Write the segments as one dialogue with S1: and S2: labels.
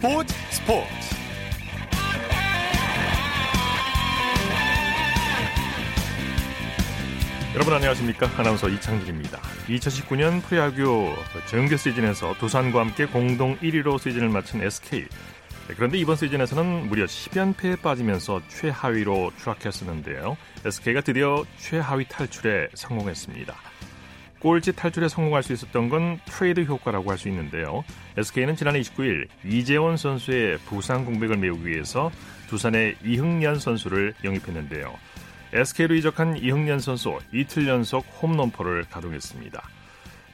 S1: 스포츠 스포츠. 여러분 안녕하십니까? 아나운서 이창진입니다. 2019년 프로야구 정규 시즌에서 두산과 함께 공동 1위로 시즌을 마친 SK 그런데 이번 시즌에서는 무려 10연패에 빠지면서 최하위로 추락했었는데요. SK가 드디어 최하위 탈출에 성공했습니다 꼴찌 탈출에 성공할 수 있었던 건 트레이드 효과라고 할 수 있는데요. SK는 지난해 29일 이재원 선수의 부상 공백을 메우기 위해서 두산의 이흥련 선수를 영입했는데요. SK로 이적한 이흥련 선수 이틀 연속 홈런포를 가동했습니다.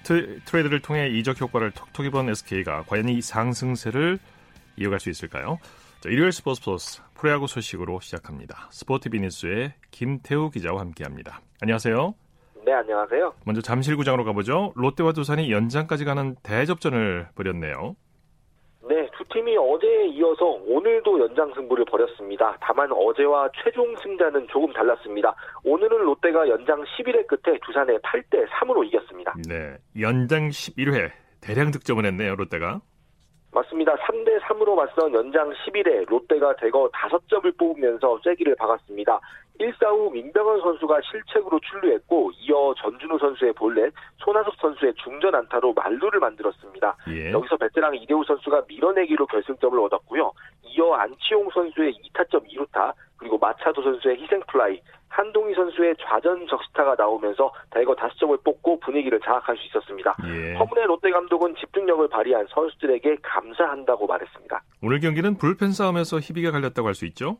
S1: 트, 트레이드를 통해 이적 효과를 톡톡히 본 SK가 과연 이 상승세를 이어갈 수 있을까요? 자, 일요일 스포츠 플러스 프로야구 소식으로 시작합니다. 스포티비 뉴스의 김태우 기자와 함께합니다. 안녕하세요.
S2: 네, 안녕하세요.
S1: 먼저 잠실구장으로 가보죠. 롯데와 두산이 연장까지 가는 대접전을 벌였네요.
S2: 네, 두 팀이 어제에 이어서 오늘도 연장 승부를 벌였습니다. 다만 어제와 최종 승자는 조금 달랐습니다. 오늘은 롯데가 연장 11회 끝에 두산에 8대 3으로 이겼습니다.
S1: 네, 연장 11회 대량 득점을 했네요, 롯데가.
S2: 맞습니다. 3대 3으로 맞선 연장 11회 롯데가 대거 5점을 뽑으면서 쐐기를 박았습니다. 1사 후 민병헌 선수가 실책으로 출루했고 이어 전준우 선수의 볼넷, 손아섭 선수의 중전 안타로 만루를 만들었습니다. 예. 여기서 베테랑 이대호 선수가 밀어내기로 결승점을 얻었고요. 이어 안치홍 선수의 2타점 2루타, 그리고 마차도 선수의 희생플라이, 한동희 선수의 좌전 적시타가 나오면서 대거 다섯 점을 뽑고 분위기를 장악할 수 있었습니다. 예. 허문의 롯데 감독은 집중력을 발휘한 선수들에게 감사한다고 말했습니다.
S1: 오늘 경기는 불펜 싸움에서 희비가 갈렸다고 할 수 있죠?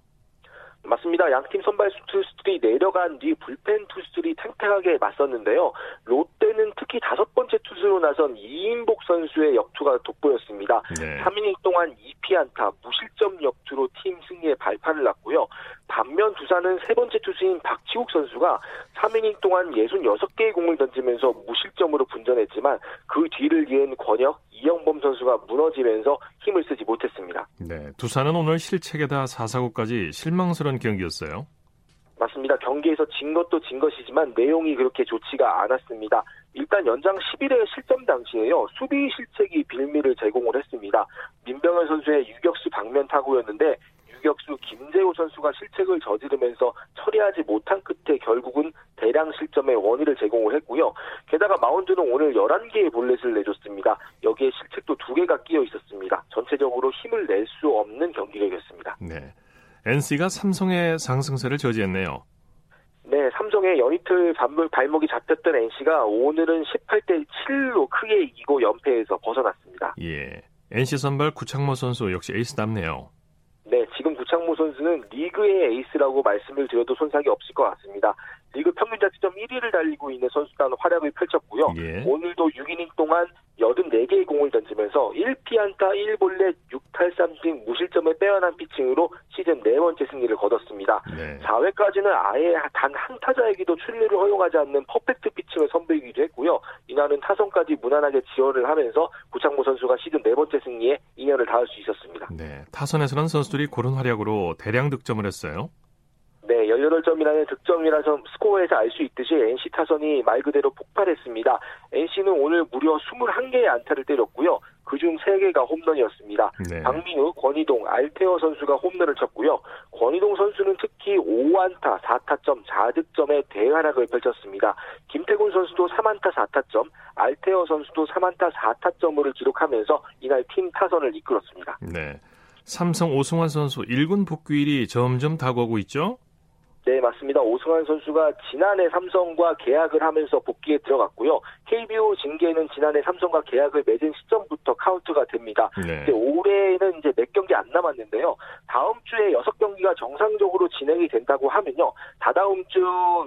S2: 맞습니다. 양팀 선발 투수들이 내려간 뒤 불펜 투수들이 탱탱하게 맞섰는데요. 롯데는 특히 다섯 번째 투수로 나선 이인복 선수의 역투가 돋보였습니다. 네. 3이닝 동안 2피안타 무실점 역투로 팀 승리에 발판을 놨고요. 반면 두산은 세 번째 투수인 박지욱 선수가 3이닝 동안 66개의 공을 던지면서 무실점으로 분전했지만 그 뒤를 이은 권혁, 이영범 선수가 무너지면서 힘을 쓰지 못했습니다.
S1: 네, 두산은 오늘 실책에다 4사구까지 실망스러운 경기였어요.
S2: 맞습니다. 경기에서 진 것도 진 것이지만 내용이 그렇게 좋지가 않았습니다. 일단 연장 11회 실점 당시에요. 수비 실책이 빌미를 제공을 했습니다. 민병헌 선수의 유격수 방면 타구였는데 유격수 김재호 선수가 실책을 저지르면서 처리하지 못한 끝에 결국은 대량 실점의 원인을 제공을 했고요. 게다가 마운드는 오늘 11개의 볼넷을 내줬습니다. 여기에 실책도 2개가 끼어 있었습니다. 전체적으로 힘을 낼 수 없는 경기가 됐습니다.
S1: 네. NC가 삼성의 상승세를 저지했네요.
S2: 네, 삼성에 연이틀 발목이 잡혔던 NC가 오늘은 18대 7로 크게 이기고 연패에서 벗어났습니다.
S1: 예. NC 선발 구창모 선수 역시 에이스답네요.
S2: 네, 지금 구창모 선수는 리그의 에이스라고 말씀을 드려도 손색이 없을 것 같습니다. 리그 평균 자책점 1위를 달리고 있는 선수다운 활약을 펼쳤고요. 예. 오늘도 6이닝 동안 84개의 공을 던지면서 1피안타 1볼넷 6탈삼진 무실점의 빼어난 피칭으로 시즌 네 번째 승리를 거뒀습니다. 네. 4회까지는 아예 단 한 타자에게도 출루를 허용하지 않는 퍼펙트 피칭을 선보이기도 했고요. 이날은 타선까지 무난하게 지원을 하면서 구창모 선수가 시즌 네 번째 승리에 인연을 닿을 수 있었습니다.
S1: 네, 타선에서는 선수들이 고른 활약으로 대량 득점을 했어요.
S2: 네, 18점이라는 득점이라서 스코어에서 알 수 있듯이 NC 타선이 말 그대로 폭발했습니다. NC는 오늘 무려 21개의 안타를 때렸고요. 그중 3개가 홈런이었습니다. 네. 박민우, 권희동, 알테어 선수가 홈런을 쳤고요. 권희동 선수는 특히 5안타, 4타점, 4득점의 대활약을 펼쳤습니다. 김태곤 선수도 3안타, 4타점, 알테어 선수도 3안타, 4타점을 기록하면서 이날 팀 타선을 이끌었습니다.
S1: 네. 삼성 오승환 선수 1군 복귀일이 점점 다가오고 있죠?
S2: 네, 맞습니다. 오승환 선수가 지난해 삼성과 계약을 하면서 복귀에 들어갔고요. KBO 징계는 지난해 삼성과 계약을 맺은 시점부터 카운트가 됩니다. 네. 올해는 이제 몇 경기 안 남았는데요. 다음 주에 6경기가 정상적으로 진행이 된다고 하면요. 다다음 주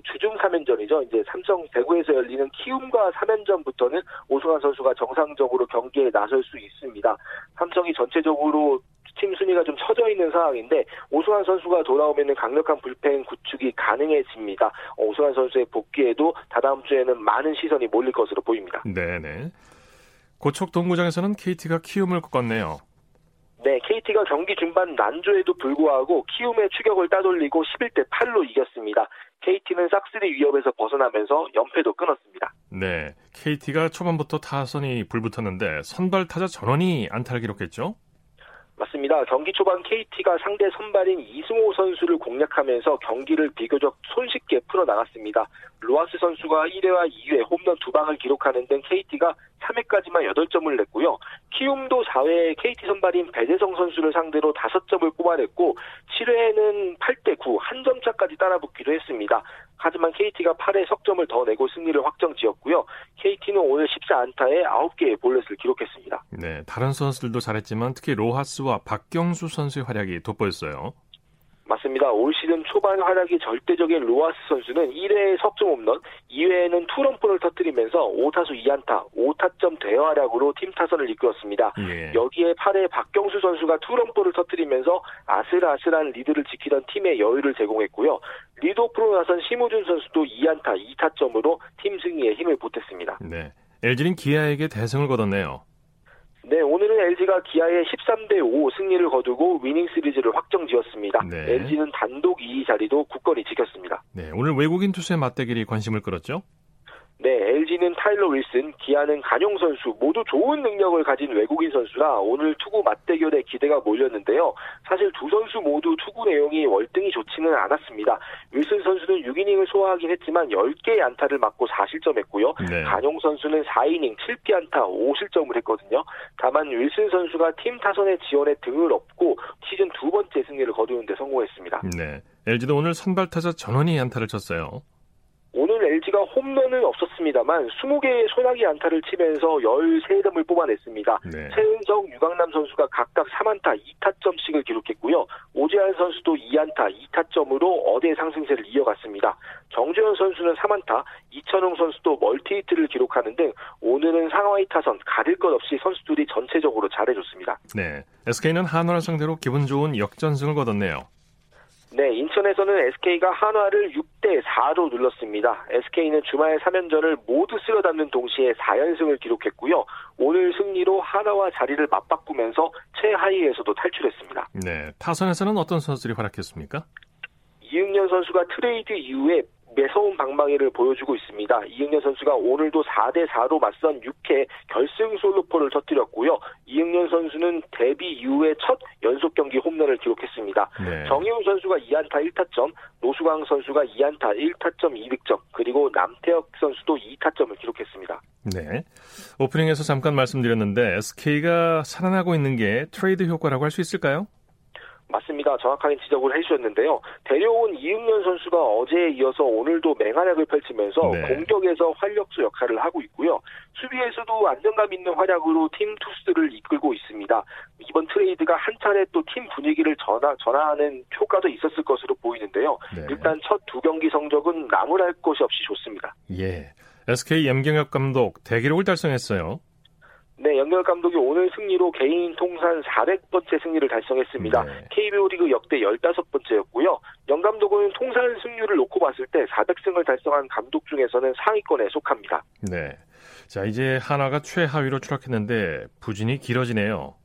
S2: 주중 3연전이죠. 이제 삼성 대구에서 열리는 키움과 3연전부터는 오승환 선수가 정상적으로 경기에 나설 수 있습니다. 삼성이 전체적으로 팀 순위가 좀 처져 있는 상황인데 오승환 선수가 돌아오면 강력한 불펜 구축이 가능해집니다. 어, 오승환 선수의 복귀에도 다다음 주에는 많은 시선이 몰릴 것으로 보입니다.
S1: 네네. 고척 동구장에서는 KT가 키움을 꺾었네요.
S2: 네, KT가 경기 중반 난조에도 불구하고 키움의 추격을 따돌리고 11대 8로 이겼습니다. KT는 싹쓸이 위협에서 벗어나면서 연패도 끊었습니다.
S1: 네, KT가 초반부터 타선이 불붙었는데 선발 타자 전원이 안타를 기록했죠?
S2: 맞습니다. 경기 초반 KT가 상대 선발인 이승호 선수를 공략하면서 경기를 비교적 손쉽게 풀어나갔습니다. 로하스 선수가 1회와 2회 홈런 2방을 기록하는 등 KT가 3회까지만 8점을 냈고요. 키움도 4회에 KT 선발인 배재성 선수를 상대로 5점을 뽑아냈고 7회에는 8대 9 한 점 차까지 따라붙기도 했습니다. 하지만 KT가 8회 석점을 더 내고 승리를 확정 지었고요. KT는 오늘 14안타에 9개의 볼넷을 기록했습니다.
S1: 네, 다른 선수들도 잘했지만 특히 로하스와 박경수 선수의 활약이 돋보였어요.
S2: 맞습니다. 올 시즌 초반 활약이 절대적인 로하스 선수는 1회에 석점 홈런, 2회에는 투런포를 터뜨리면서 5타수 2안타, 5타점 대활약으로 팀 타선을 이끌었습니다. 예. 여기에 8회 박경수 선수가 투런포를 터뜨리면서 아슬아슬한 리드를 지키던 팀에 여유를 제공했고요. 리드오프로 나선 심우준 선수도 2안타 2타점으로 팀 승리에 힘을 보탰습니다.
S1: 네. LG는 기아에게 대승을 거뒀네요.
S2: 네, 오늘은 LG가 기아에 13대 5 승리를 거두고 위닝 시리즈를 확정 지었습니다. 네. LG는 단독 2위 자리도 굳건히 지켰습니다.
S1: 네, 오늘 외국인 투수의 맞대결이 관심을 끌었죠?
S2: 네, LG는 타일러 윌슨, 기아는 가뇽 선수 모두 좋은 능력을 가진 외국인 선수라 오늘 투구 맞대결에 기대가 몰렸는데요. 사실 두 선수 모두 투구 내용이 월등히 좋지는 않았습니다. 윌슨 선수는 6이닝을 소화하긴 했지만 10개의 안타를 맞고 4실점했고요. 네. 간용 선수는 4이닝 7피 안타 5실점을 했거든요. 다만 윌슨 선수가 팀 타선의 지원에 등을 업고 시즌 두 번째 승리를 거두는 데 성공했습니다.
S1: 네, LG도 오늘 선발 타자 전원이 안타를 쳤어요.
S2: LG가 홈런은 없었습니다만 20개의 소나기 안타를 치면서 13점을 뽑아냈습니다. 네. 최은성, 유강남 선수가 각각 3안타 2타점씩을 기록했고요. 오재환 선수도 2안타 2타점으로 어대 상승세를 이어갔습니다. 정주현 선수는 3안타, 이천웅 선수도 멀티히트를 기록하는 등 오늘은 상하이 타선 가릴 것 없이 선수들이 전체적으로 잘해줬습니다.
S1: 네, SK는 한화를 상대로 기분 좋은 역전승을 거뒀네요.
S2: 네, 인천에서는 SK가 한화를 6대 4로 눌렀습니다. SK는 주말 3연전을 모두 쓸어 담는 동시에 4연승을 기록했고요. 오늘 승리로 한화와 자리를 맞바꾸면서 최하위에서도 탈출했습니다.
S1: 네, 타선에서는 어떤 선수들이 활약했습니까?
S2: 이흥련 선수가 트레이드 이후에 매서운 방망이를 보여주고 있습니다. 이흥련 선수가 오늘도 4대 4로 맞선 6회 결승 솔로포를 터뜨렸고요. 이흥련 선수는 데뷔 이후에 첫 연속 경기 홈런을 기록했습니다. 네. 정의윤 선수가 2안타 1타점, 노수광 선수가 2안타 1타점 2득점, 그리고 남태혁 선수도 2타점을 기록했습니다.
S1: 네. 오프닝에서 잠깐 말씀드렸는데 SK가 살아나고 있는 게 트레이드 효과라고 할 수 있을까요?
S2: 맞습니다. 정확하게 지적을 해주셨는데요. 데려온 이흥련 선수가 어제에 이어서 오늘도 맹활약을 펼치면서 네. 공격에서 활력소 역할을 하고 있고요. 수비에서도 안정감 있는 활약으로 팀 투수들을 이끌고 있습니다. 이번 트레이드가 한 차례 또 팀 분위기를 전화, 전환하는 효과도 있었을 것으로 보이는데요. 네. 일단 첫 두 경기 성적은 나무랄 것이 없이 좋습니다.
S1: 예. SK 염경엽 감독 대기록을 달성했어요.
S2: 네, 연결 감독이 오늘 승리로 개인 통산 400번째 승리를 달성했습니다. 네. KBO 리그 역대 15번째였고요. 연 감독은 통산 승률을 놓고 봤을 때 400승을 달성한 감독 중에서는 상위권에 속합니다.
S1: 네. 자, 이제 하나가 최하위로 추락했는데 부진이 길어지네요.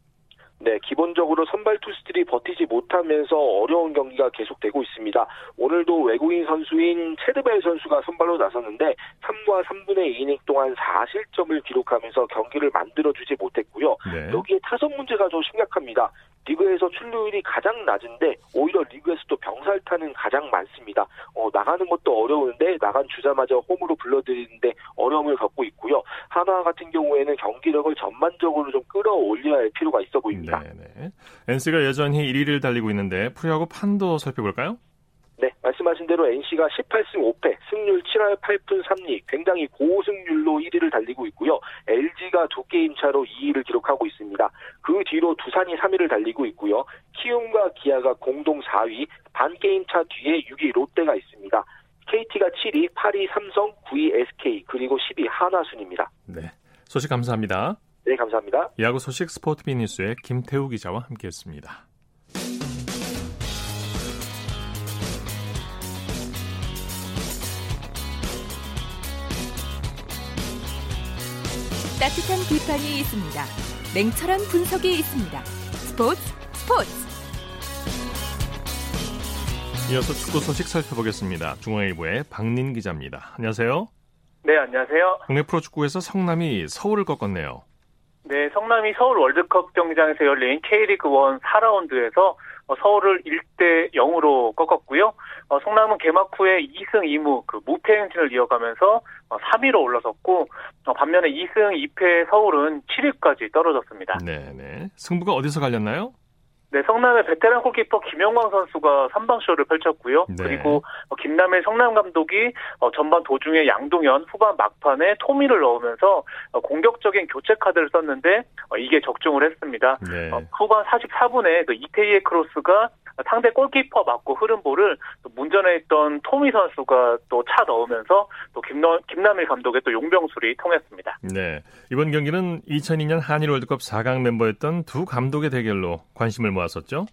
S2: 네, 기본적으로 선발 투수들이 버티지 못하면서 어려운 경기가 계속되고 있습니다. 오늘도 외국인 선수인 체드벨 선수가 선발로 나섰는데 3과 3분의 2이닝 동안 4실점을 기록하면서 경기를 만들어주지 못했고요. 네. 여기에 타선 문제가 좀 심각합니다. 리그에서 출루율이 가장 낮은데 오히려 리그에서도 병살타는 가장 많습니다. 어, 나가는 것도 어려운데 나간 주자마저 홈으로 불러들이는데 어려움을 겪고 있고요. 하나 같은 경우에는 경기력을 전반적으로 좀 끌어올려야 할 필요가 있어 보입니다. 네 네.
S1: NC가 여전히 1위를 달리고 있는데 프로야구 판도 살펴볼까요?
S2: 네, 말씀하신 대로 NC가 18승 5패, 승률 7할 8푼 3리, 굉장히 고승률로 1위를 달리고 있고요. LG가 두 게임 차로 2위를 기록하고 있습니다. 그 뒤로 두산이 3위를 달리고 있고요. 키움과 기아가 공동 4위, 반 게임 차 뒤에 6위 롯데가 있습니다. KT가 7위, 8위 삼성, 9위 SK, 그리고 10위 한화순입니다.
S1: 네, 소식 감사합니다.
S2: 네, 감사합니다.
S1: 야구 소식 스포츠비 뉴스의 김태우 기자와 함께했습니다.
S3: 따뜻한 비판이 있습니다. 냉철한 분석이 있습니다. 스포츠 스포츠.
S1: 이어서 축구 소식 살펴보겠습니다. 중앙일보의 박민 기자입니다. 안녕하세요.
S4: 네, 안녕하세요.
S1: 국내 프로축구에서 성남이 서울을 꺾었네요.
S4: 네, 성남이 서울 월드컵 경기장에서 열린 K리그 1 4라운드에서 어, 서울을 1대 0으로 꺾었고요. 어, 성남은 개막 후에 2승 2무 그 무패 행진을 이어가면서 3위로 어, 올라섰고 반면에 2승 2패 서울은 7위까지 떨어졌습니다.
S1: 네, 네. 승부가 어디서 갈렸나요?
S4: 네, 성남의 베테랑 골키퍼 김영광 선수가 선방쇼를 펼쳤고요. 네. 그리고 김남일 성남 감독이 전반 도중에 양동현, 후반 막판에 토미를 넣으면서 공격적인 교체 카드를 썼는데 이게 적중을 했습니다. 네. 후반 44분에 그 이태희의 크로스가 상대 골키퍼 맞고 흐른 볼을 문전에 있던 토미 선수가 또 차 넣으면서 또 김너, 김남일 감독의 또 용병술이 통했습니다.
S1: 네. 이번 경기는 2002년 한일 월드컵 4강 멤버였던 두 감독의 대결로 관심을 모았었죠?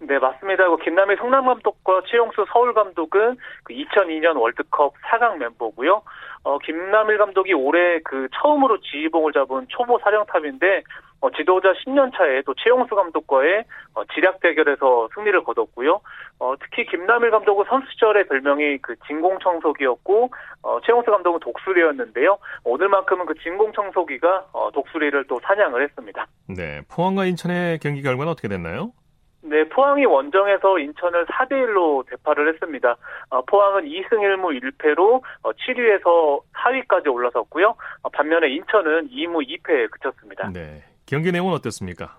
S4: 네, 맞습니다. 그 김남일 성남 감독과 최용수 서울 감독은 그 2002년 월드컵 4강 멤버고요. 어, 김남일 감독이 올해 그 처음으로 지휘봉을 잡은 초보 사령탑인데 어, 지도자 10년 차에 또 최용수 감독과의 어, 지략 대결에서 승리를 거뒀고요. 어, 특히 김남일 감독은 선수 시절의 별명이 그 진공청소기였고 어, 최용수 감독은 독수리였는데요. 오늘만큼은 그 진공청소기가 어, 독수리를 또 사냥을 했습니다.
S1: 네, 포항과 인천의 경기 결과는 어떻게 됐나요?
S4: 네, 포항이 원정에서 인천을 4대 1로 대파를 했습니다. 어, 포항은 2승 1무 1패로 어, 7위에서 4위까지 올라섰고요. 어, 반면에 인천은 2무 2패에 그쳤습니다.
S1: 네. 경기 내용은 어땠습니까?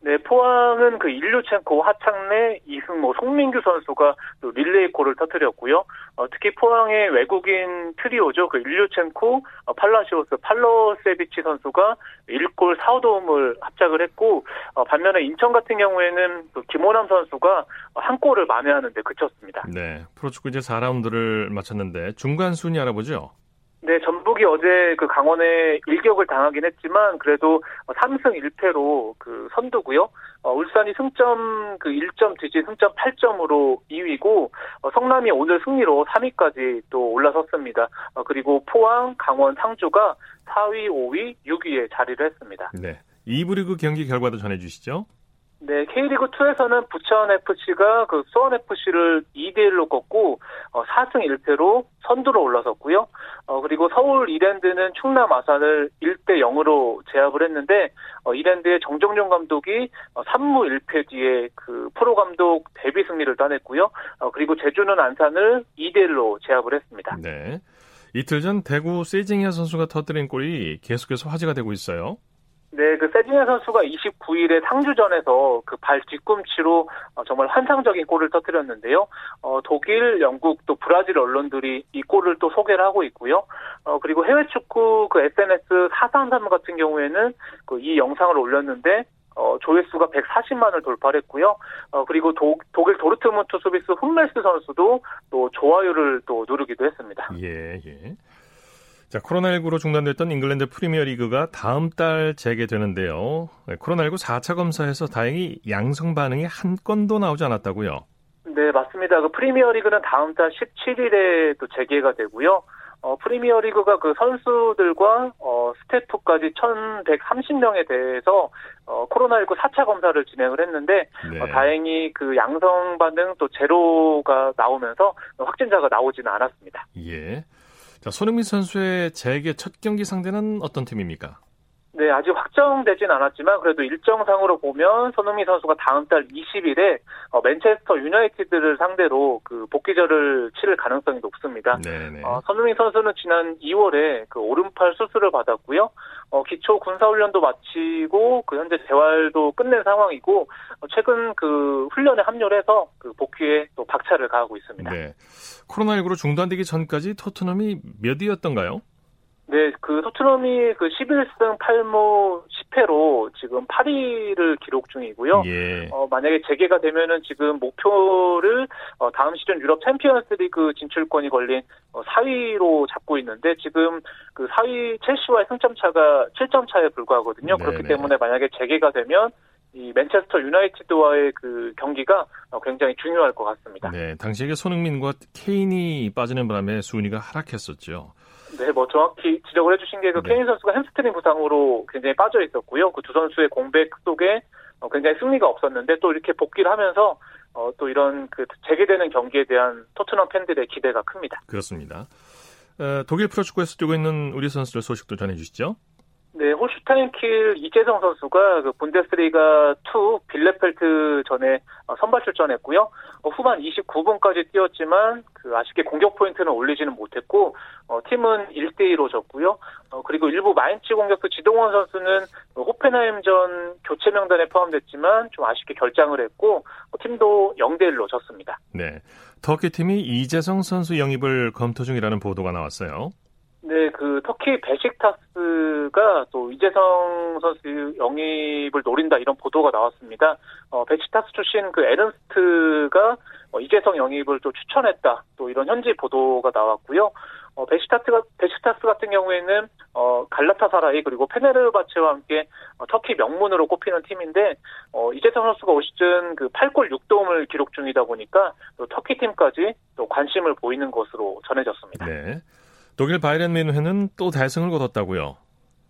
S4: 네, 포항은 그 일류첸코, 하창래, 이승모, 송민규 선수가 또 릴레이 골을 터뜨렸고요. 어, 특히 포항의 외국인 트리오죠. 그 일류첸코, 어, 팔라시오스, 팔로세비치 선수가 1골 4도움을 합작을 했고, 어, 반면에 인천 같은 경우에는 그 김호남 선수가 한 골을 만회하는데 그쳤습니다.
S1: 네, 프로축구 이제 4라운드를 마쳤는데 중간 순위 알아보죠.
S4: 네, 전북이 어제 그 강원에 일격을 당하긴 했지만 그래도 3승 1패로 그 선두고요. 어, 울산이 승점 그 1점 뒤지 승점 8점으로 2위고 어, 성남이 오늘 승리로 3위까지 또 올라섰습니다. 어, 그리고 포항, 강원, 상주가 4위, 5위, 6위에 자리를 했습니다.
S1: 네. 2부 리그 경기 결과도 전해 주시죠.
S4: 네, K리그 2에서는 부천 FC가 그 수원 FC를 2대 1로 꺾고 어, 4승 1패로 선두로 올라섰고요. 어, 그리고 서울 이랜드는 충남 아산을 1대 0으로 제압을 했는데 어, 이랜드의 정정용 감독이 어, 3무 1패 뒤에 그 프로 감독 데뷔 승리를 따냈고요. 어, 그리고 제주는 안산을 2대 1로 제압을 했습니다.
S1: 네. 이틀 전 대구 세징야 선수가 터뜨린 골이 계속해서 화제가 되고 있어요.
S4: 네, 그 세징야 선수가 29일에 상주전에서 그 발 뒤꿈치로 어, 정말 환상적인 골을 터뜨렸는데요. 어, 독일, 영국 또 브라질 언론들이 이 골을 또 소개를 하고 있고요. 어, 그리고 해외 축구 그 SNS 사상삼 같은 경우에는 그 이 영상을 올렸는데 어, 조회수가 140만을 돌파했고요. 어, 그리고 도, 독일 도르트문트 수비수 훈멜스 선수도 또 좋아요를 또 누르기도 했습니다.
S1: 예, 예. 자, 코로나19로 중단됐던 잉글랜드 프리미어 리그가 다음 달 재개되는데요. 코로나19 4차 검사에서 다행히 양성 반응이 한 건도 나오지 않았다고요?
S4: 네, 맞습니다. 그 프리미어 리그는 다음 달 17일에 또 재개가 되고요. 어, 프리미어 리그가 그 선수들과 어, 스태프까지 1,130명에 대해서 어, 코로나19 4차 검사를 진행을 했는데 네. 어, 다행히 그 양성 반응 또 제로가 나오면서 확진자가 나오지는 않았습니다.
S1: 예. 자, 손흥민 선수의 재계 첫 경기 상대는 어떤 팀입니까?
S4: 네, 아직 확정되진 않았지만 그래도 일정상으로 보면 손흥민 선수가 다음 달 20일에 어, 맨체스터 유나이티드를 상대로 그 복귀전을 치를 가능성이 높습니다. 어, 손흥민 선수는 지난 2월에 그 오른팔 수술을 받았고요. 어, 기초 군사훈련도 마치고 그 현재 재활도 끝낸 상황이고 어, 최근 그 훈련에 합류를 해서 그 복귀에 또 박차를 가하고 있습니다. 네.
S1: 코로나19로 중단되기 전까지 토트넘이 몇 위였던가요?
S4: 네, 그 토트넘이 그 11승 8무 10패로 지금 8위를 기록 중이고요. 예. 어, 만약에 재개가 되면은 지금 목표를 어, 다음 시즌 유럽 챔피언스리그 진출권이 걸린 어, 4위로 잡고 있는데 지금 그 4위 첼시와의 승점 차가 7점 차에 불과하거든요. 네네. 그렇기 때문에 만약에 재개가 되면 이 맨체스터 유나이티드와의 그 경기가 어, 굉장히 중요할 것 같습니다.
S1: 네, 당시에 손흥민과 케인이 빠지는 바람에 순위가 하락했었죠.
S4: 네, 뭐 정확히 지적을 해주신 게 그 네. 케인 선수가 햄스트링 부상으로 굉장히 빠져 있었고요. 그 두 선수의 공백 속에 어, 굉장히 승리가 없었는데 또 이렇게 복귀를 하면서 어, 또 이런 그 재개되는 경기에 대한 토트넘 팬들의 기대가 큽니다.
S1: 그렇습니다. 어, 독일 프로축구에서 뛰고 있는 우리 선수들 소식도 전해주시죠.
S4: 네, 홀슈타인킬 이재성 선수가 그 분데스리가 2 빌레펠트 전에 어, 선발 출전했고요. 어, 후반 29분까지 뛰었지만 그 아쉽게 공격 포인트는 올리지는 못했고 어, 팀은 1대 2로 졌고요. 어, 그리고 일부 마인츠 공격수 지동원 선수는 그 호펜하임전 교체 명단에 포함됐지만 좀 아쉽게 결장을 했고 어, 팀도 0대 1로 졌습니다.
S1: 네, 터키 팀이 이재성 선수 영입을 검토 중이라는 보도가 나왔어요.
S4: 네, 그 터키 베식타스가 또 이재성 선수 영입을 노린다 이런 보도가 나왔습니다. 어, 베식타스 출신 그 에른스트가 어, 이재성 영입을 또 추천했다. 또 이런 현지 보도가 나왔고요. 어, 베식타스가 베식타스 같은 경우에는 어, 갈라타사라이 그리고 페네르바체와 함께 어, 터키 명문으로 꼽히는 팀인데 어, 이재성 선수가 올 시즌 그 8골 6도움을 기록 중이다 보니까 또 터키 팀까지 또 관심을 보이는 것으로 전해졌습니다.
S1: 네. 독일 바이렌 뮌헨은 또 대승을 거뒀다고요.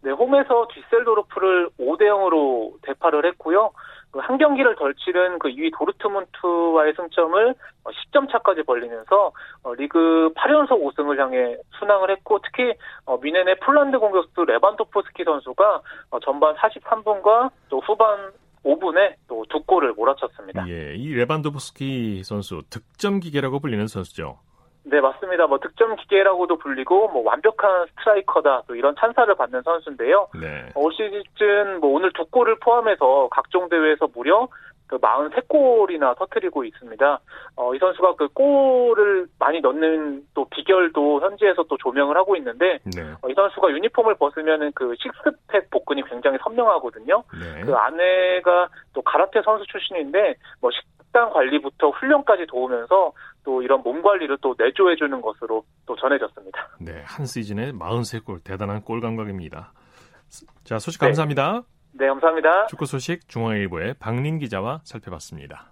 S4: 네, 홈에서 뒤셀도르프를 5대 0으로 대파를 했고요. 그한 경기를 덜 치른 그 2위 도르트문트와의 승점을 10점 어, 차까지 벌리면서 어, 리그 8연속 우승을 향해 순항을 했고 특히 어, 뮌헨의 폴란드 공격수 레반도프스키 선수가 전반 43분과 또 후반 5분에 또 두 골을 몰아쳤습니다.
S1: 예, 이 레반도프스키 선수 득점 기계라고 불리는 선수죠.
S4: 네, 맞습니다. 뭐 득점 기계라고도 불리고 뭐 완벽한 스트라이커다 또 이런 찬사를 받는 선수인데요. 네. 올 시즌 뭐 오늘 두 골을 포함해서 각종 대회에서 무려 그 43골이나 터트리고 있습니다. 어, 이 선수가 그 골을 많이 넣는 또 비결도 현지에서 또 조명을 하고 있는데 네. 어, 이 선수가 유니폼을 벗으면은 그 식스팩 복근이 굉장히 선명하거든요. 네. 그 아내가 또 가라테 선수 출신인데 뭐 식단 관리부터 훈련까지 도우면서 또 이런 몸 관리를 또 내조해 주는 것으로 또 전해졌습니다.
S1: 네, 한 시즌에 43골 대단한 골 감각입니다. 자, 소식 감사합니다.
S4: 네, 네 감사합니다.
S1: 축구 소식 중앙일보의 박린 기자와 살펴봤습니다.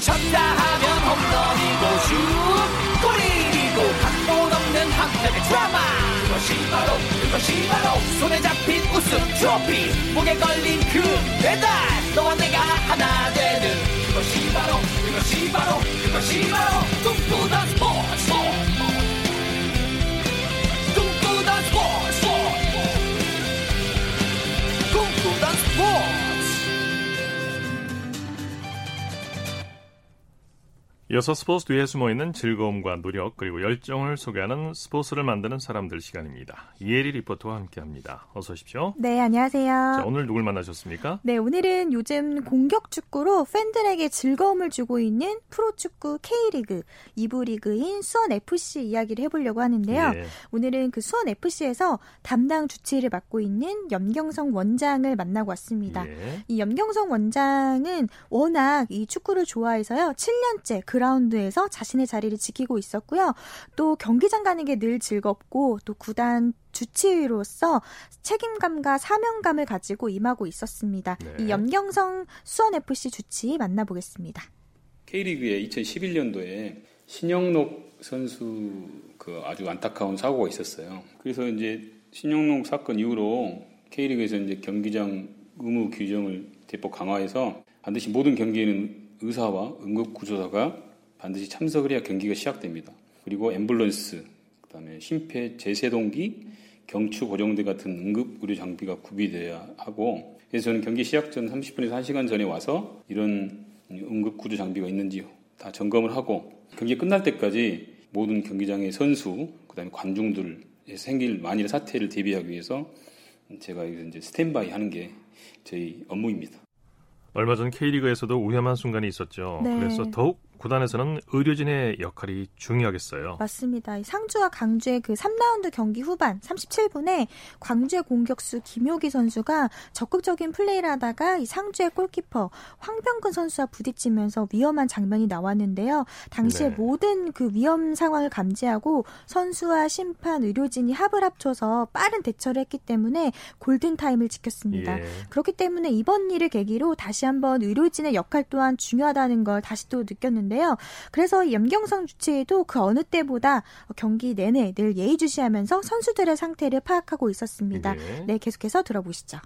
S1: 쳤다 하면 홈런이고 슛 골이고 각본 없는 한편의 드라마 그것이 바로 그것이 바로 손에 잡힌 우승 트로피 목에 걸린 그 배달 너와 내가 하나 되는 그것이 바로 그것이 바로 그것이 바로 꿈꾸던 스포츠 이어서 스포츠 뒤에 숨어있는 즐거움과 노력 그리고 열정을 소개하는 스포츠를 만드는 사람들 시간입니다. 이혜리 리포터와 함께합니다. 어서 오십시오.
S5: 네, 안녕하세요.
S1: 자, 오늘 누굴 만나셨습니까?
S5: 네, 오늘은 요즘 공격 축구로 팬들에게 즐거움을 주고 있는 프로축구 K리그 2부 리그인 수원FC 이야기를 해보려고 하는데요. 예. 오늘은 그 수원FC에서 담당 주치를 맡고 있는 염경성 원장을 만나고 왔습니다. 예. 이 염경성 원장은 워낙 이 축구를 좋아해서요. 7년째 그 그라운드에서 자신의 자리를 지키고 있었고요. 또 경기장 가는 게 늘 즐겁고 또 구단 주치의로서 책임감과 사명감을 가지고 임하고 있었습니다. 네. 이 염경성 수원FC 주치의 만나보겠습니다.
S6: K리그에 2011년도에 신영록 선수 그 아주 안타까운 사고가 있었어요. 그래서 이제 신영록 사건 이후로 K리그에서 이제 경기장 의무 규정을 대폭 강화해서 반드시 모든 경기에는 의사와 응급구조사가 반드시 참석을 해야 경기가 시작됩니다. 그리고 앰뷸런스, 그다음에 심폐 제세동기, 경추 고정대 같은 응급 의료 장비가 구비돼야 하고 그래서 저는 경기 시작 전 30분에서 1시간 전에 와서 이런 응급 구조 장비가 있는지 다 점검을 하고 경기 끝날 때까지 모든 경기장의 선수, 그다음에 관중들 생길 만일 사태를 대비하기 위해서 제가 이제 스탠바이 하는 게 저희 업무입니다.
S1: 얼마 전 K리그에서도 위험한 순간이 있었죠. 네. 그래서 더욱 구단에서는 의료진의 역할이 중요하겠어요.
S5: 맞습니다. 상주와 광주의 그 3라운드 경기 후반 37분에 광주의 공격수 김효기 선수가 적극적인 플레이를 하다가 이 상주의 골키퍼 황병근 선수와 부딪히면서 위험한 장면이 나왔는데요. 당시에 네. 모든 그 위험 상황을 감지하고 선수와 심판, 의료진이 힘을 합쳐서 빠른 대처를 했기 때문에 골든 타임을 지켰습니다. 예. 그렇기 때문에 이번 일을 계기로 다시 한번 의료진의 역할 또한 중요하다는 걸 다시 또 느꼈는데 있는데요. 그래서 염경성 주치의도 그 어느 때보다 경기 내내 늘 예의주시하면서 선수들의 상태를 파악하고 있었습니다. 네, 네 계속해서 들어보시죠.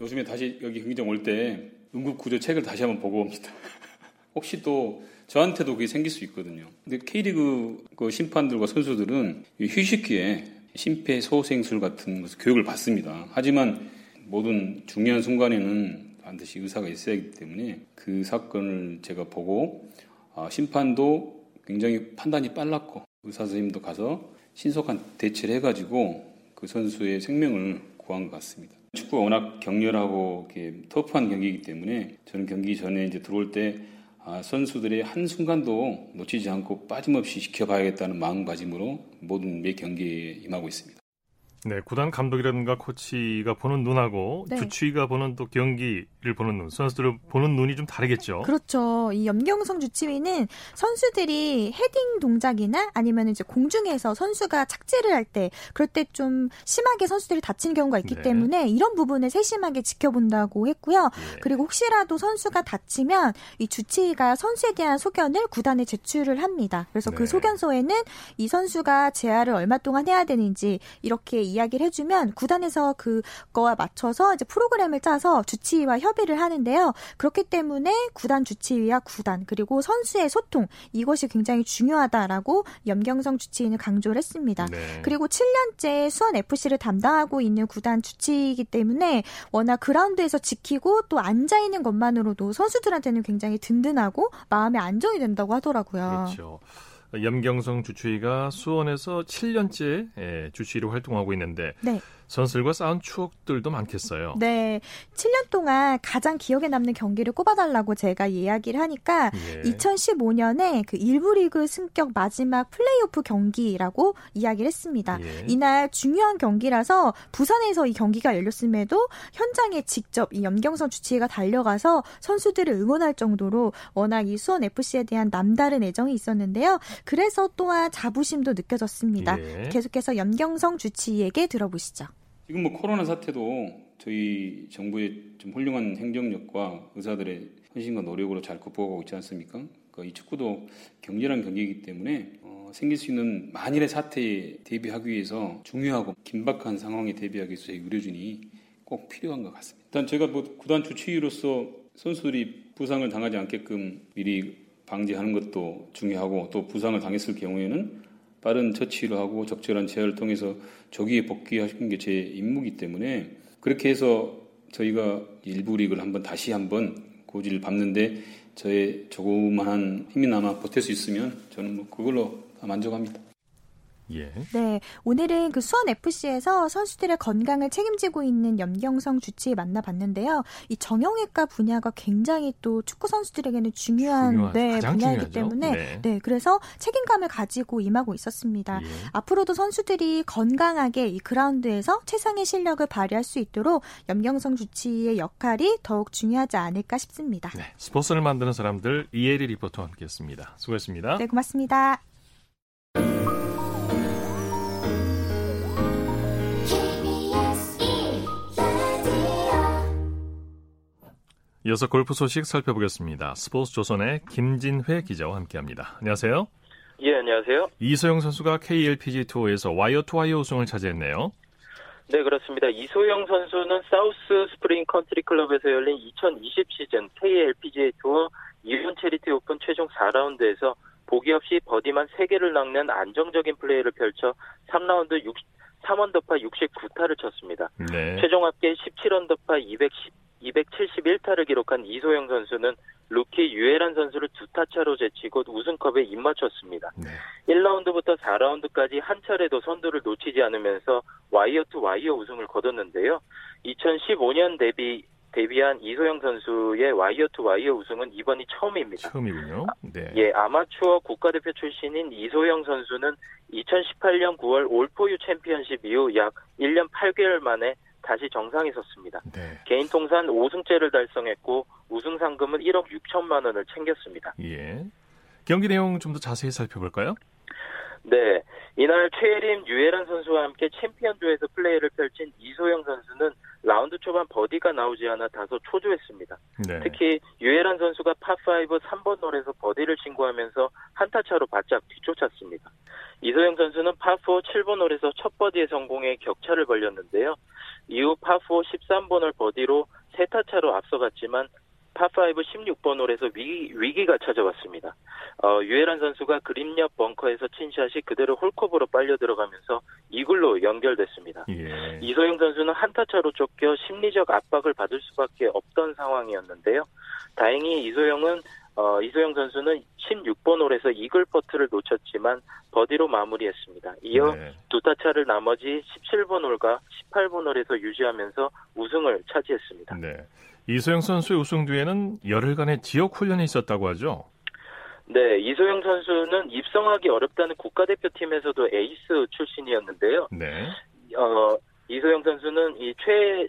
S6: 요즘에 다시 여기 경기장 올 때 응급 구조 책을 다시 한번 보고 옵니다. 혹시 또 저한테도 그게 생길 수 있거든요. 근데 K리그 그 심판들과 선수들은 휴식기에 심폐소생술 같은 것을 교육을 받습니다. 하지만 모든 중요한 순간에는 반드시 의사가 있어야 하기 때문에 그 사건을 제가 보고 아, 심판도 굉장히 판단이 빨랐고 의사 선생님도 가서 신속한 대처를 해가지고 그 선수의 생명을 구한 것 같습니다. 축구가 워낙 격렬하고 터프한 경기이기 때문에 저는 경기 전에 이제 들어올 때 아, 선수들의 한 순간도 놓치지 않고 빠짐없이 지켜봐야겠다는 마음가짐으로 모든 매 경기에 임하고 있습니다.
S1: 네, 구단 감독이라든가 코치가 보는 눈하고 네. 주치의가 보는 또 경기를 보는 눈, 선수들을 보는 눈이 좀 다르겠죠.
S5: 그렇죠. 이 염경성 주치의는 선수들이 헤딩 동작이나 아니면 이제 공중에서 선수가 착지를 할 때 그럴 때 좀 심하게 선수들이 다치는 경우가 있기 네. 때문에 이런 부분을 세심하게 지켜본다고 했고요. 네. 그리고 혹시라도 선수가 다치면 이 주치의가 선수에 대한 소견을 구단에 제출을 합니다. 그래서 그 네. 그 소견서에는 이 선수가 재활을 얼마 동안 해야 되는지 이렇게 이야기를 해주면 구단에서 그거와 맞춰서 이제 프로그램을 짜서 주치의와 협의를 하는데요. 그렇기 때문에 구단 주치의와 구단 그리고 선수의 소통 이것이 굉장히 중요하다라고 염경성 주치의는 강조를 했습니다. 네. 그리고 7년째 수원 FC를 담당하고 있는 구단 주치이기 때문에 워낙 그라운드에서 지키고 또 앉아 있는 것만으로도 선수들한테는 굉장히 든든하고 마음의 안정이 된다고 하더라고요.
S1: 그렇죠. 염경성 주치의가 수원에서 7년째 예, 주치의로 활동하고 있는데 네. 선수들과 쌓은 추억들도 많겠어요.
S5: 네. 7년 동안 가장 기억에 남는 경기를 꼽아달라고 제가 이야기를 하니까 예. 2015년에 그 일부 리그 승격 마지막 플레이오프 경기라고 이야기를 했습니다. 예. 이날 중요한 경기라서 부산에서 이 경기가 열렸음에도 현장에 직접 이 염경선 주치의가 달려가서 선수들을 응원할 정도로 워낙 이 수원 FC에 대한 남다른 애정이 있었는데요. 그래서 또한 자부심도 느껴졌습니다. 예. 계속해서 염경성 주치의에게 들어보시죠.
S6: 지금 뭐 코로나 사태도 저희 정부의 좀 훌륭한 행정력과 의사들의 헌신과 노력으로 잘 극복하고 있지 않습니까? 그러니까 이 축구도 격렬한 경기이기 때문에 어, 생길 수 있는 만일의 사태에 대비하기 위해서 중요하고 긴박한 상황에 대비하기 위해서 저희 의료진이 꼭 필요한 것 같습니다. 일단 제가 뭐 구단 주치의로서 선수들이 부상을 당하지 않게끔 미리 방지하는 것도 중요하고 또 부상을 당했을 경우에는 빠른 처치를 하고 적절한 제어를 통해서 조기에 복귀하시는 게제 임무이기 때문에 그렇게 해서 저희가 일부 리그를 한번 다시 한번 고지를 밟는데 저의 조그마한 힘이나마 보탤 수 있으면 저는 뭐 그걸로 만족합니다.
S5: 예. 네, 오늘은 그 수원 FC에서 선수들의 건강을 책임지고 있는 염경성 주치의 만나봤는데요. 이 정형외과 분야가 굉장히 또 축구 선수들에게는 중요한 네, 분야이기 중요하죠. 때문에 네. 네. 그래서 책임감을 가지고 임하고 있었습니다. 예. 앞으로도 선수들이 건강하게 이 그라운드에서 최상의 실력을 발휘할 수 있도록 염경성 주치의 역할이 더욱 중요하지 않을까 싶습니다. 네,
S1: 스포츠를 만드는 사람들 이혜리 리포터와 함께했습니다. 수고했습니다.
S5: 네, 고맙습니다.
S1: 이어서 골프 소식 살펴보겠습니다. 스포츠 조선의 김진회 기자와 함께합니다. 안녕하세요.
S7: 예, 안녕하세요.
S1: 이소영 선수가 KLPGA 투어에서 와이어 투 와이어 우승을 차지했네요.
S7: 네, 그렇습니다. 이소영 선수는 사우스 스프링 컨트리 클럽에서 열린 2020 시즌 KLPGA 투어 E1 채리티 오픈 최종 4라운드에서 보기 없이 버디만 3개를 낚는 안정적인 플레이를 펼쳐 3라운드 6, 3언더파 69타를 쳤습니다. 네. 최종 합계 17언더파 210 271타를 기록한 이소영 선수는 루키 유해란 선수를 두 타차로 제치고 우승컵에 입맞췄습니다. 네. 1라운드부터 4라운드까지 한 차례도 선두를 놓치지 않으면서 와이어 투 와이어 우승을 거뒀는데요. 2015년 데뷔 데뷔한 이소영 선수의 와이어 투 와이어 우승은 이번이 처음입니다.
S1: 처음이군요. 네.
S7: 예, 아마추어 국가대표 출신인 이소영 선수는 2018년 9월 올포유 챔피언십 이후 약 1년 8개월 만에 다시 정상에 섰습니다. 네. 개인 통산 5승째를 달성했고 우승 상금은 1억 6천만 원을 챙겼습니다.
S1: 예. 경기 내용 좀 더 자세히 살펴볼까요?
S7: 네. 이날 최예림, 유해란 선수와 함께 챔피언조에서 플레이를 펼친 이소영 선수는 라운드 초반 버디가 나오지 않아 다소 초조했습니다. 네. 특히 유해란 선수가 파5 3번 홀에서 버디를 신고하면서 한타 차로 바짝 뒤쫓았습니다. 이소영 선수는 파4 7번 홀에서 첫 버디에 성공해 격차를 벌렸는데요. 이후 파4 13번을 버디로 세타 차로 앞서갔지만 파5 16번 홀에서 위기, 위기 가 찾아왔습니다. 어, 유해란 선수가 그림 옆 벙커에서 친 샷이 그대로 홀컵으로 빨려 들어가면서 이글로 연결됐습니다. 예. 이소영 선수는 한타 차로 쫓겨 심리적 압박을 받을 수밖에 없던 상황이었는데요. 다행히 이소영은 어, 이소영 선수는 16번 홀에서 이글 퍼트를 놓쳤지만 버디로 마무리했습니다. 이어 네. 두타 차를 나머지 17번 홀과 18번 홀에서 유지하면서 우승을 차지했습니다. 네.
S1: 이소영 선수의 우승 뒤에는 열흘간의 지역 훈련이 있었다고 하죠?
S7: 네, 이소영 선수는 입성하기 어렵다는 국가대표팀에서도 에이스 출신이었는데요. 네. 어, 이소영 선수는 이 최,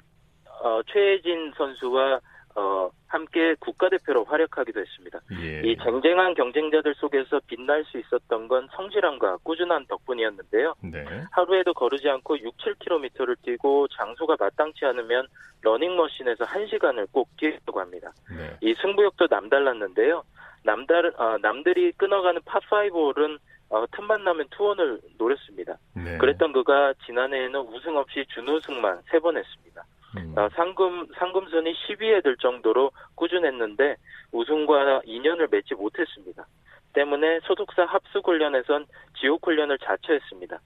S7: 어, 최혜진 선수와 어, 함께 국가대표로 활약하기도 했습니다. 예. 이 쟁쟁한 경쟁자들 속에서 빛날 수 있었던 건 성실함과 꾸준한 덕분이었는데요. 네. 하루에도 거르지 않고 6, 7km를 뛰고 장소가 마땅치 않으면 러닝머신에서 1시간을 꼭 뛰려고 합니다. 네. 이 승부욕도 남달랐는데요. 남달, 어, 남들이 끊어가는 파5홀은 어, 틈만 나면 투원을 노렸습니다. 네. 그랬던 그가 지난해에는 우승 없이 준우승만 세 번 했습니다. 음. 어, 상금 상금순이 10위에 들 정도로 꾸준했는데 우승과 인연을 맺지 못했습니다. 때문에 소속사 합숙 훈련에선 지옥 훈련을 자처했습니다.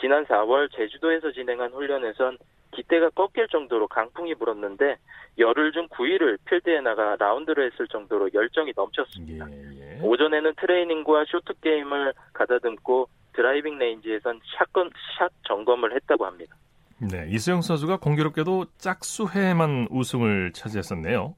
S7: 지난 4월 제주도에서 진행한 훈련에선 깃대가 꺾일 정도로 강풍이 불었는데 열흘 중 9일을 필드에 나가 라운드를 했을 정도로 열정이 넘쳤습니다. 예, 예. 오전에는 트레이닝과 쇼트 게임을 가다듬고 드라이빙 레인지에선 샷건, 샷 점검을 했다고 합니다.
S1: 네, 이소영 선수가 공교롭게도 짝수해만 우승을 차지했었네요.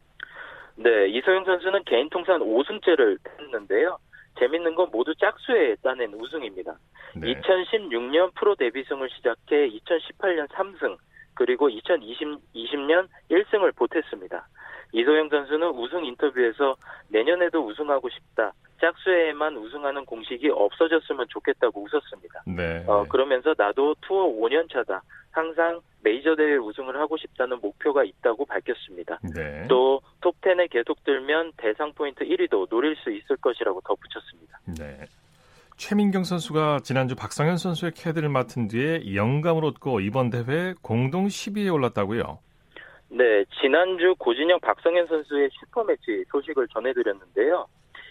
S7: 네, 이소영 선수는 개인 통산 5승째를 했는데요. 재밌는 건 모두 짝수에 따낸 우승입니다. 네. 2016년 프로 데뷔승을 시작해 2018년 3승, 그리고 2020년 1승을 보탰습니다. 이소영 선수는 우승 인터뷰에서 내년에도 우승하고 싶다. 짝수에만 우승하는 공식이 없어졌으면 좋겠다고 웃었습니다. 네. 어, 그러면서 나도 투어 5년 차다. 항상 메이저 대회 우승을 하고 싶다는 목표가 있다고 밝혔습니다. 네. 또 톱 10에 계속 들면 대상 포인트 1위도 노릴 수 있을 것이라고 덧붙였습니다. 네.
S1: 최민경 선수가 지난주 박성현 선수의 캐디를 맡은 뒤에 영감을 얻고 이번 대회 공동 10위에 올랐다고요?
S7: 네, 지난주 고진영 박성현 선수의 슈퍼매치 소식을 전해드렸는데요.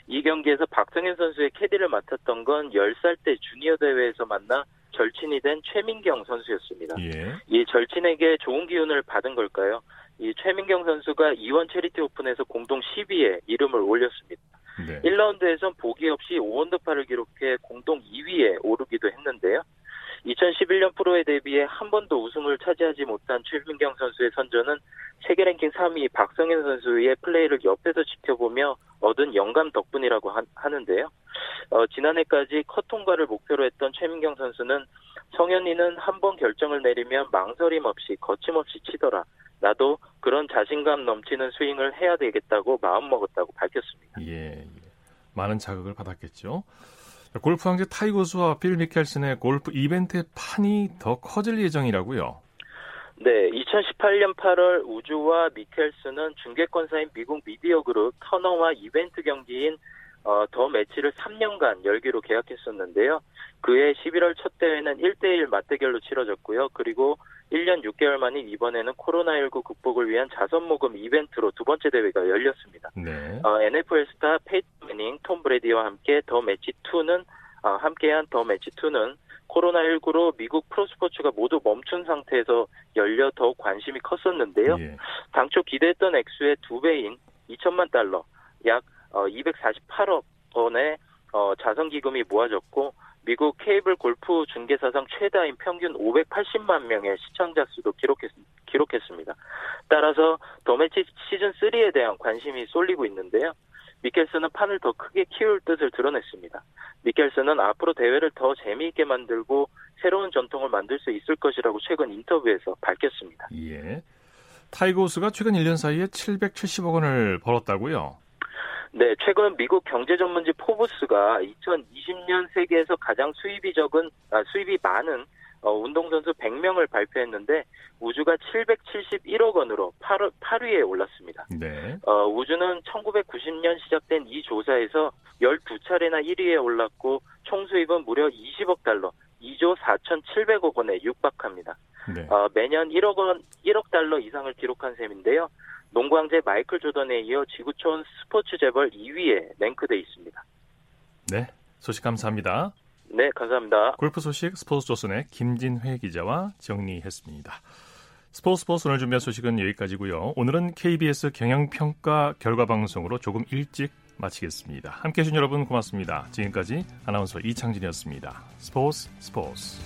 S7: 이 경기에서 박성현 선수의 캐디를 맡았던 건 10살 때 주니어 대회에서 만나 절친이 된 최민경 선수였습니다. 예. 이 절친에게 좋은 기운을 받은 걸까요? 이 최민경 선수가 E1 채리티 오픈에서 공동 10위에 이름을 올렸습니다. 네. 1라운드에선 보기 없이 5원더파를 기록해 공동 2위에 오르기도 했는데요. 2011년 프로에 대비해 한 번도 우승을 차지하지 못한 최민경 선수의 선전은 세계 랭킹 3위 박성현 선수의 플레이를 옆에서 지켜보며 얻은 영감 덕분이라고 하, 는데요 어, 지난해까지 컷 통과를 목표로 했던 최민경 선수는 성현이는 한 번 결정을 내리면 망설임 없이 거침없이 치더라. 나도 그런 자신감 넘치는 스윙을 해야 되겠다고 마음먹었다고 밝혔습니다.
S1: 예, 예. 많은 자극을 받았겠죠. 골프 황제 타이거 우즈와 필 미켈슨의 골프 이벤트의 판이 더 커질 예정이라고요.
S7: 네, 2018년 8월 우즈와 미켈슨은 중계권사인 미국 미디어 그룹 터너와 이벤트 경기인 어, 더 매치를 3년간 열기로 계약했었는데요. 그해 11월 첫 대회는 1대1 맞대결로 치러졌고요. 그리고 1년 6개월 만인 이번에는 코로나19 극복을 위한 자선 모금 이벤트로 두 번째 대회가 열렸습니다. 네. 어, NFL 스타 페이튼 매닝, 톰 브래디와 함께 더 매치 2는 어, 함께한 더 매치 2는 코로나19로 미국 프로스포츠가 모두 멈춘 상태에서 열려 더욱 관심이 컸었는데요. 예. 당초 기대했던 액수의 두 배인 2천만 달러, 약 248억 어, 원의 어, 자선 기금이 모아졌고 미국 케이블 골프 중계사상 최다인 평균 580만 명의 시청자 수도 기록했, 기록했습니다. 따라서 더매치 시즌 3에 대한 관심이 쏠리고 있는데요. 미켈슨은 판을 더 크게 키울 뜻을 드러냈습니다. 미켈슨은 앞으로 대회를 더 재미있게 만들고 새로운 전통을 만들 수 있을 것이라고 최근 인터뷰에서 밝혔습니다. 예.
S1: 타이거 우즈가 최근 1년 사이에 770억 원을 벌었다고요?
S7: 네, 최근 미국 경제 전문지 포브스가 2020년 세계에서 가장 수입이 적은 아, 수입이 많은 어, 운동선수 100명을 발표했는데 우즈가 771억 원으로 8, 8위에 올랐습니다. 네. 어, 우즈는 1990년 시작된 이 조사에서 12차례나 1위에 올랐고 총 수입은 무려 20억 달러, 2조 4,700억 원에 육박합니다. 네. 어, 매년 1억 원, 1억 달러 이상을 기록한 셈인데요. 농구 황제 마이클 조던에 이어 지구촌 스포츠 재벌 2위에 랭크돼 있습니다.
S1: 네, 소식 감사합니다.
S7: 네, 감사합니다.
S1: 골프 소식 스포츠 조선의 김진회 기자와 정리했습니다. 스포츠 스포츠 오늘 준비한 소식은 여기까지고요. 오늘은 KBS 경영평가 결과 방송으로 조금 일찍 마치겠습니다. 함께 해 주신 여러분 고맙습니다. 지금까지 아나운서 이창진이었습니다. 스포츠 스포츠